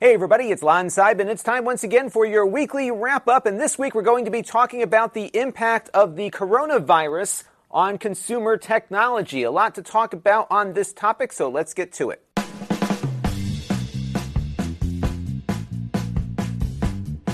Hey everybody, it's Lon Seidman It's time once again for your weekly wrap up. And this week we're going to be talking about the impact of the coronavirus on consumer technology. A lot to talk about on this topic, so let's get to it.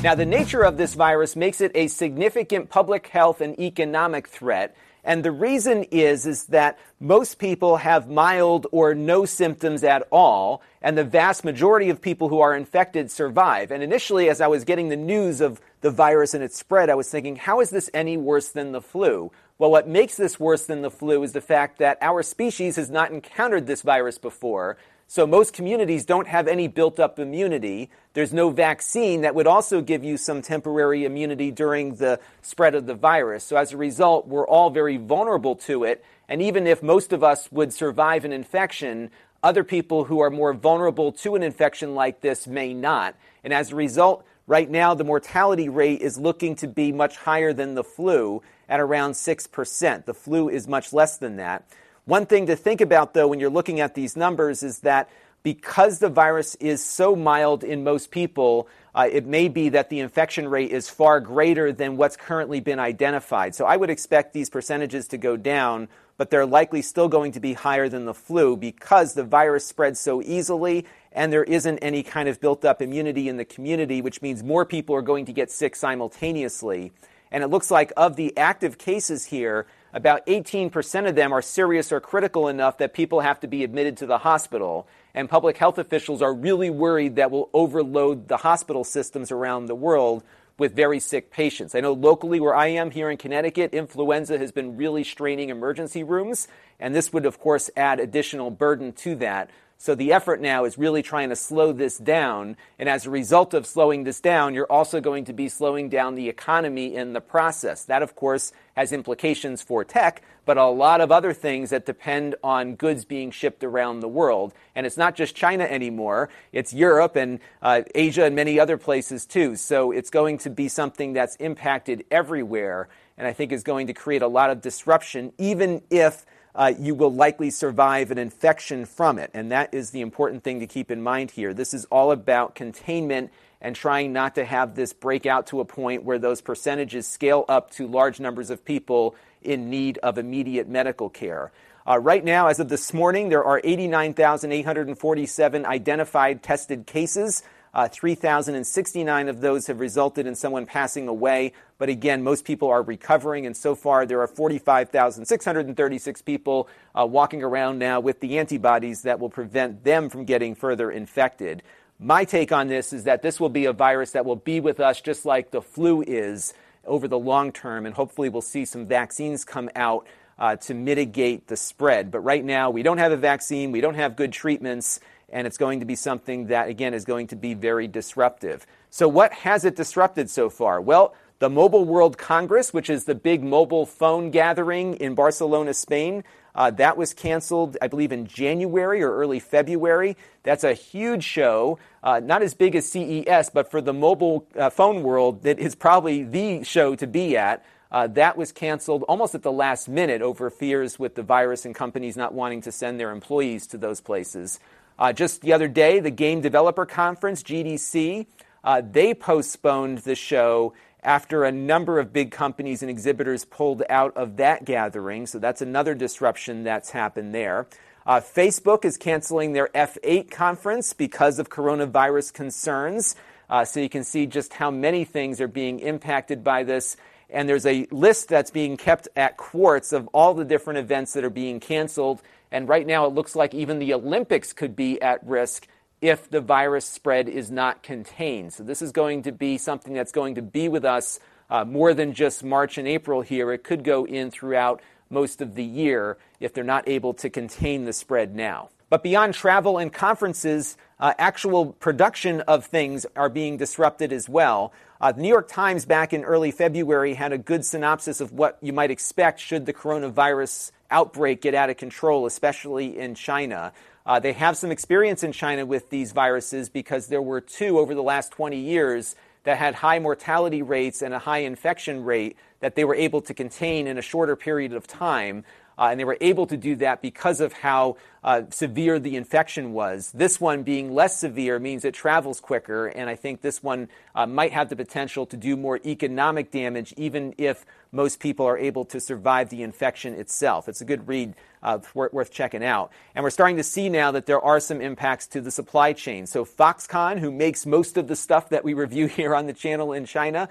Now, the nature of this virus makes it a significant public health and economic threat. And the reason is, is that most people have mild or no symptoms at all, and the vast majority of people who are infected survive. And initially, as I was getting the news of the virus and its spread, I was thinking, how is this any worse than the flu? Well, what makes this worse than the flu is the fact that our species has not encountered this virus before. So most communities don't have any built up immunity. There's no vaccine that would also give you some temporary immunity during the spread of the virus. So as a result, we're all very vulnerable to it. And even if most of us would survive an infection, other people who are more vulnerable to an infection like this may not. And as a result, right now the mortality rate is looking to be much higher than the flu at around 6%. The flu is much less than that. One thing to think about, though, when you're looking at these numbers is that because the virus is so mild in most people, uh, it may be that the infection rate is far greater than what's currently been identified. So I would expect these percentages to go down, but they're likely still going to be higher than the flu because the virus spreads so easily and there isn't any kind of built up immunity in the community, which means more people are going to get sick simultaneously. And it looks like of the active cases here, about 18% of them are serious or critical enough that people have to be admitted to the hospital. And public health officials are really worried that will overload the hospital systems around the world with very sick patients. I know locally where I am here in Connecticut, influenza has been really straining emergency rooms, and this would, of course, add additional burden to that. So the effort now is really trying to slow this down. And as a result of slowing this down, you're also going to be slowing down the economy in the process. That, of course, has implications for tech, but a lot of other things that depend on goods being shipped around the world. And it's not just China anymore, it's Europe and uh, Asia and many other places too. So it's going to be something that's impacted everywhere. And I think is going to create a lot of disruption, even if uh, you will likely survive an infection from it. And that is the important thing to keep in mind here. This is all about containment and trying not to have this break out to a point where those percentages scale up to large numbers of people in need of immediate medical care. Uh, right now, as of this morning, there are 89,847 identified tested cases. Uh, 3,069 of those have resulted in someone passing away. But again, most people are recovering, and so far there are 45,636 people uh, walking around now with the antibodies that will prevent them from getting further infected. My take on this is that this will be a virus that will be with us just like the flu is over the long term, and hopefully we'll see some vaccines come out uh, to mitigate the spread. But right now, we don't have a vaccine, we don't have good treatments and it's going to be something that, again, is going to be very disruptive. So, what has it disrupted so far? Well, the Mobile World Congress, which is the big mobile phone gathering in Barcelona, Spain, uh, that was canceled, I believe, in January or early February. That's a huge show, uh, not as big as CES, but for the mobile uh, phone world, that is probably the show to be at. Uh, that was canceled almost at the last minute over fears with the virus and companies not wanting to send their employees to those places. Uh, just the other day, the Game Developer Conference, GDC, uh, they postponed the show after a number of big companies and exhibitors pulled out of that gathering. So that's another disruption that's happened there. Uh, Facebook is canceling their F8 conference because of coronavirus concerns. Uh, so you can see just how many things are being impacted by this. And there's a list that's being kept at Quartz of all the different events that are being canceled. And right now, it looks like even the Olympics could be at risk if the virus spread is not contained. So, this is going to be something that's going to be with us uh, more than just March and April here. It could go in throughout most of the year if they're not able to contain the spread now. But beyond travel and conferences, uh, actual production of things are being disrupted as well. Uh, the New York Times back in early February had a good synopsis of what you might expect should the coronavirus outbreak get out of control, especially in China. Uh, they have some experience in China with these viruses because there were two over the last 20 years that had high mortality rates and a high infection rate that they were able to contain in a shorter period of time. Uh, and they were able to do that because of how uh, severe the infection was. This one being less severe means it travels quicker, and I think this one uh, might have the potential to do more economic damage, even if most people are able to survive the infection itself. It's a good read uh, worth checking out. And we're starting to see now that there are some impacts to the supply chain. So Foxconn, who makes most of the stuff that we review here on the channel in China,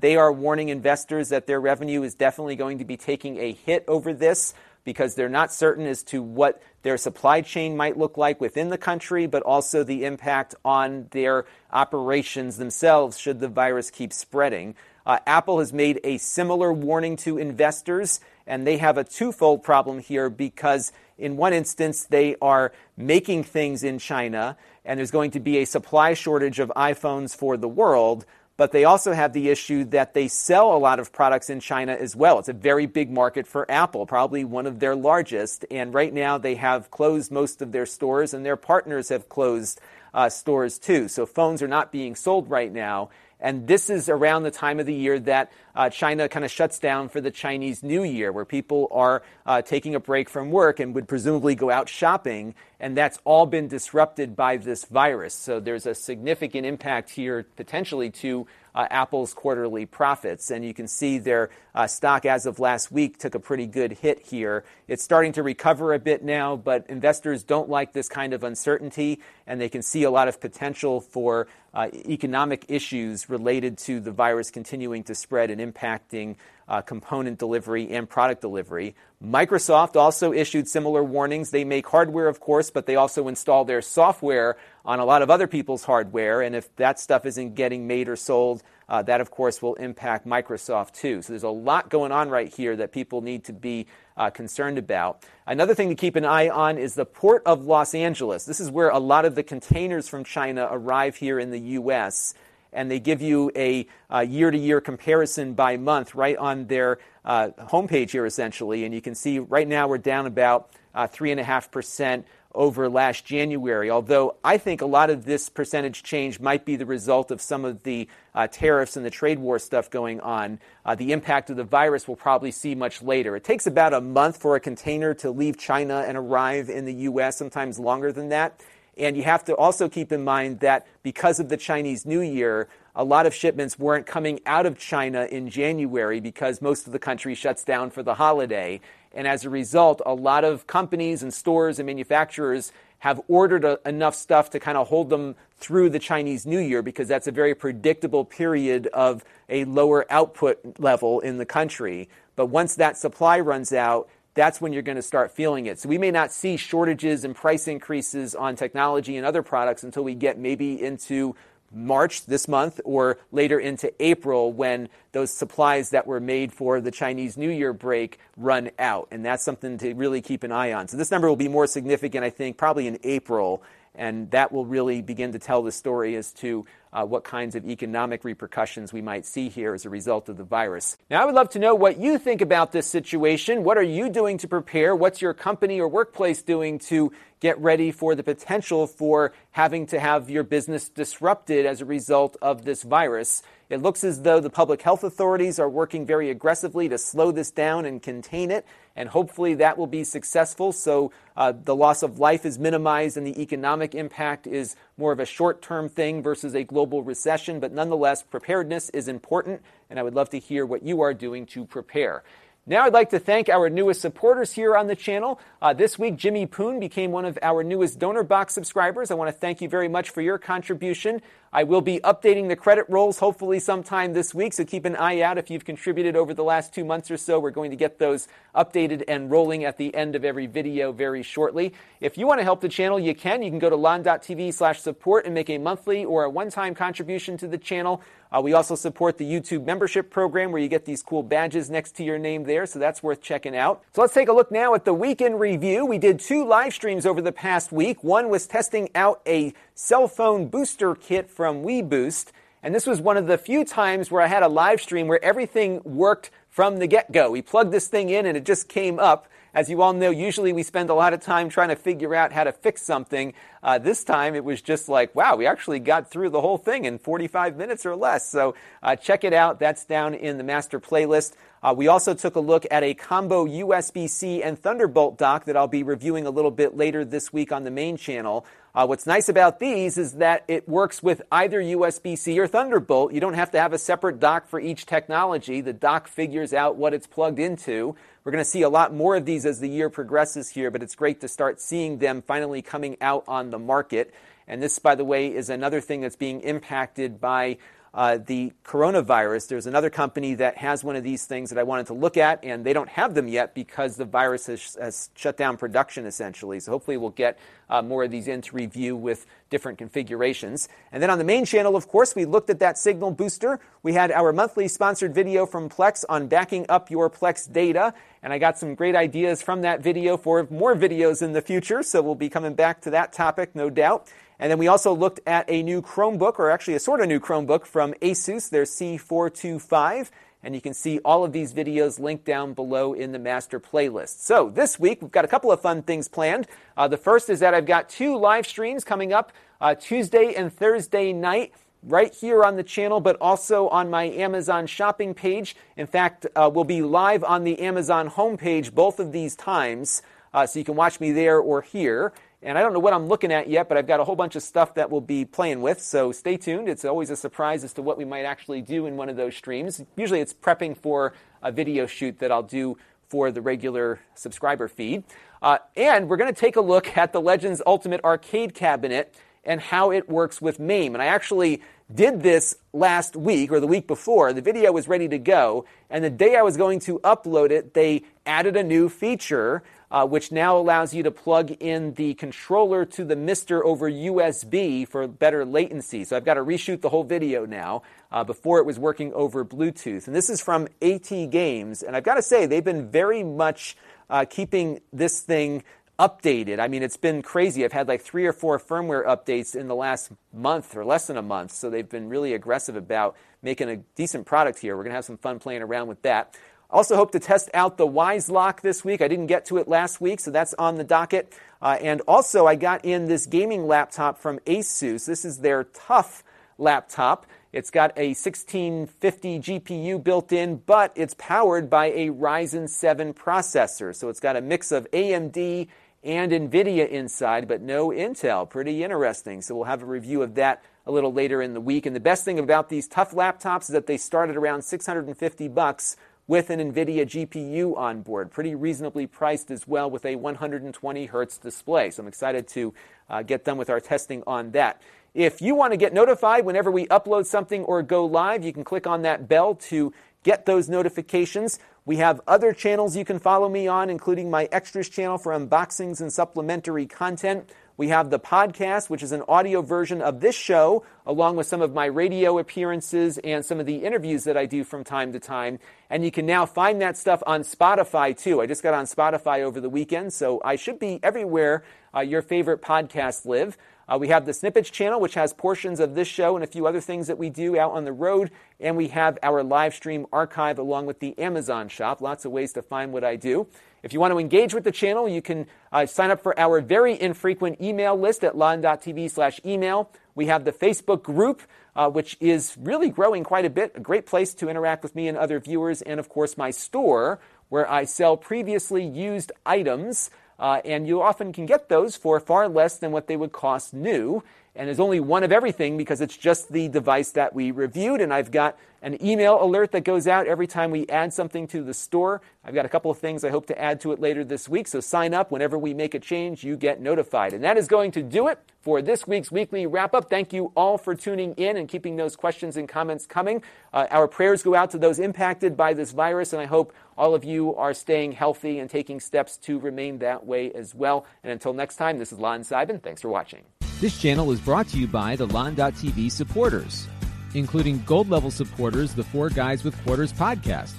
they are warning investors that their revenue is definitely going to be taking a hit over this because they're not certain as to what their supply chain might look like within the country, but also the impact on their operations themselves should the virus keep spreading. Uh, Apple has made a similar warning to investors, and they have a twofold problem here because, in one instance, they are making things in China, and there's going to be a supply shortage of iPhones for the world. But they also have the issue that they sell a lot of products in China as well. It's a very big market for Apple, probably one of their largest. And right now they have closed most of their stores, and their partners have closed uh, stores too. So phones are not being sold right now. And this is around the time of the year that uh, China kind of shuts down for the Chinese New Year, where people are uh, taking a break from work and would presumably go out shopping. And that's all been disrupted by this virus. So there's a significant impact here potentially to uh, Apple's quarterly profits. And you can see their uh, stock as of last week took a pretty good hit here. It's starting to recover a bit now, but investors don't like this kind of uncertainty, and they can see a lot of potential for uh, economic issues related to the virus continuing to spread and impacting uh, component delivery and product delivery. Microsoft also issued similar warnings. They make hardware, of course, but they also install their software on a lot of other people's hardware. And if that stuff isn't getting made or sold, uh, that, of course, will impact Microsoft too. So there's a lot going on right here that people need to be uh, concerned about. Another thing to keep an eye on is the Port of Los Angeles. This is where a lot of the containers from China arrive here in the U.S and they give you a year to year comparison by month right on their uh, homepage here, essentially. And you can see right now we're down about uh, 3.5% over last January, although I think a lot of this percentage change might be the result of some of the uh, tariffs and the trade war stuff going on. Uh, the impact of the virus we'll probably see much later. It takes about a month for a container to leave China and arrive in the U.S., sometimes longer than that. And you have to also keep in mind that because of the Chinese New Year, a lot of shipments weren't coming out of China in January because most of the country shuts down for the holiday. And as a result, a lot of companies and stores and manufacturers have ordered a, enough stuff to kind of hold them through the Chinese New Year because that's a very predictable period of a lower output level in the country. But once that supply runs out, that's when you're going to start feeling it. So we may not see shortages and price increases on technology and other products until we get maybe into March this month or later into April when those supplies that were made for the Chinese New Year break run out. And that's something to really keep an eye on. So this number will be more significant, I think, probably in April. And that will really begin to tell the story as to uh, what kinds of economic repercussions we might see here as a result of the virus. Now, I would love to know what you think about this situation. What are you doing to prepare? What's your company or workplace doing to get ready for the potential for having to have your business disrupted as a result of this virus? It looks as though the public health authorities are working very aggressively to slow this down and contain it, and hopefully that will be successful. So uh, the loss of life is minimized and the economic impact is more of a short term thing versus a global recession. But nonetheless, preparedness is important, and I would love to hear what you are doing to prepare. Now, I'd like to thank our newest supporters here on the channel. Uh, this week, Jimmy Poon became one of our newest Donorbox subscribers. I want to thank you very much for your contribution. I will be updating the credit rolls hopefully sometime this week, so keep an eye out if you've contributed over the last two months or so. We're going to get those updated and rolling at the end of every video very shortly. If you want to help the channel, you can. You can go to lon.tv slash support and make a monthly or a one-time contribution to the channel. Uh, we also support the YouTube membership program where you get these cool badges next to your name there, so that's worth checking out. So let's take a look now at the weekend review. We did two live streams over the past week. One was testing out a cell phone booster kit from WeBoost, and this was one of the few times where I had a live stream where everything worked from the get go. We plugged this thing in and it just came up. As you all know, usually we spend a lot of time trying to figure out how to fix something. Uh, this time it was just like, wow, we actually got through the whole thing in 45 minutes or less. So uh, check it out. That's down in the master playlist. Uh, we also took a look at a combo USB C and Thunderbolt dock that I'll be reviewing a little bit later this week on the main channel. Uh, what's nice about these is that it works with either USB C or Thunderbolt. You don't have to have a separate dock for each technology. The dock figures out what it's plugged into. We're going to see a lot more of these as the year progresses here, but it's great to start seeing them finally coming out on the market. And this, by the way, is another thing that's being impacted by uh, the coronavirus. There's another company that has one of these things that I wanted to look at, and they don't have them yet because the virus has, has shut down production essentially. So hopefully we'll get uh, more of these into review with different configurations. And then on the main channel, of course, we looked at that signal booster. We had our monthly sponsored video from Plex on backing up your Plex data. And I got some great ideas from that video for more videos in the future. So we'll be coming back to that topic, no doubt. And then we also looked at a new Chromebook, or actually a sort of new Chromebook from Asus, their C425. And you can see all of these videos linked down below in the master playlist. So this week, we've got a couple of fun things planned. Uh, the first is that I've got two live streams coming up uh, Tuesday and Thursday night right here on the channel, but also on my Amazon shopping page. In fact, uh, we'll be live on the Amazon homepage both of these times, uh, so you can watch me there or here. And I don't know what I'm looking at yet, but I've got a whole bunch of stuff that we'll be playing with. So stay tuned. It's always a surprise as to what we might actually do in one of those streams. Usually it's prepping for a video shoot that I'll do for the regular subscriber feed. Uh, and we're going to take a look at the Legends Ultimate Arcade Cabinet and how it works with MAME. And I actually did this last week or the week before. The video was ready to go. And the day I was going to upload it, they added a new feature uh, which now allows you to plug in the controller to the Mister over USB for better latency. So I've got to reshoot the whole video now. Uh, before it was working over Bluetooth. And this is from AtGames. And I've got to say, they've been very much uh, keeping this thing updated. I mean, it's been crazy. I've had like three or four firmware updates in the last month or less than a month. So they've been really aggressive about making a decent product here. We're going to have some fun playing around with that. Also, hope to test out the Wyze Lock this week. I didn't get to it last week, so that's on the docket. Uh, and also, I got in this gaming laptop from Asus. This is their TUF laptop. It's got a 1650 GPU built in, but it's powered by a Ryzen 7 processor. So it's got a mix of AMD and NVIDIA inside, but no Intel. Pretty interesting. So we'll have a review of that a little later in the week. And the best thing about these TUF laptops is that they start at around 650 bucks with an NVIDIA GPU on board. Pretty reasonably priced as well with a 120 hertz display. So I'm excited to uh, get done with our testing on that. If you want to get notified whenever we upload something or go live, you can click on that bell to get those notifications. We have other channels you can follow me on, including my extras channel for unboxings and supplementary content. We have the podcast, which is an audio version of this show, along with some of my radio appearances and some of the interviews that I do from time to time. And you can now find that stuff on Spotify too. I just got on Spotify over the weekend, so I should be everywhere uh, your favorite podcasts live. Uh, we have the Snippets channel, which has portions of this show and a few other things that we do out on the road. And we have our live stream archive along with the Amazon shop. Lots of ways to find what I do. If you want to engage with the channel, you can uh, sign up for our very infrequent email list at lon.tv slash email. We have the Facebook group, uh, which is really growing quite a bit, a great place to interact with me and other viewers, and of course my store, where I sell previously used items, uh, and you often can get those for far less than what they would cost new. And is only one of everything because it's just the device that we reviewed. And I've got an email alert that goes out every time we add something to the store. I've got a couple of things I hope to add to it later this week. So sign up whenever we make a change, you get notified. And that is going to do it for this week's weekly wrap up. Thank you all for tuning in and keeping those questions and comments coming. Uh, our prayers go out to those impacted by this virus, and I hope all of you are staying healthy and taking steps to remain that way as well. And until next time, this is Lon Seidman. Thanks for watching. This channel is brought to you by the Lon.TV supporters including gold level supporters the Four Guys with Quarters podcast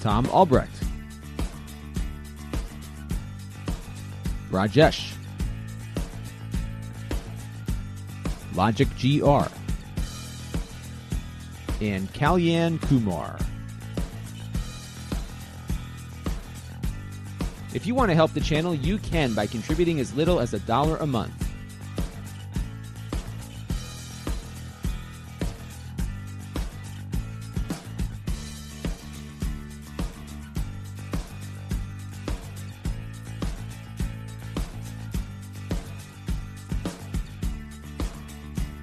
Tom Albrecht, Rajesh, Logic GR, and Kalyan Kumar. If you want to help the channel, you can by contributing as little as a dollar a month.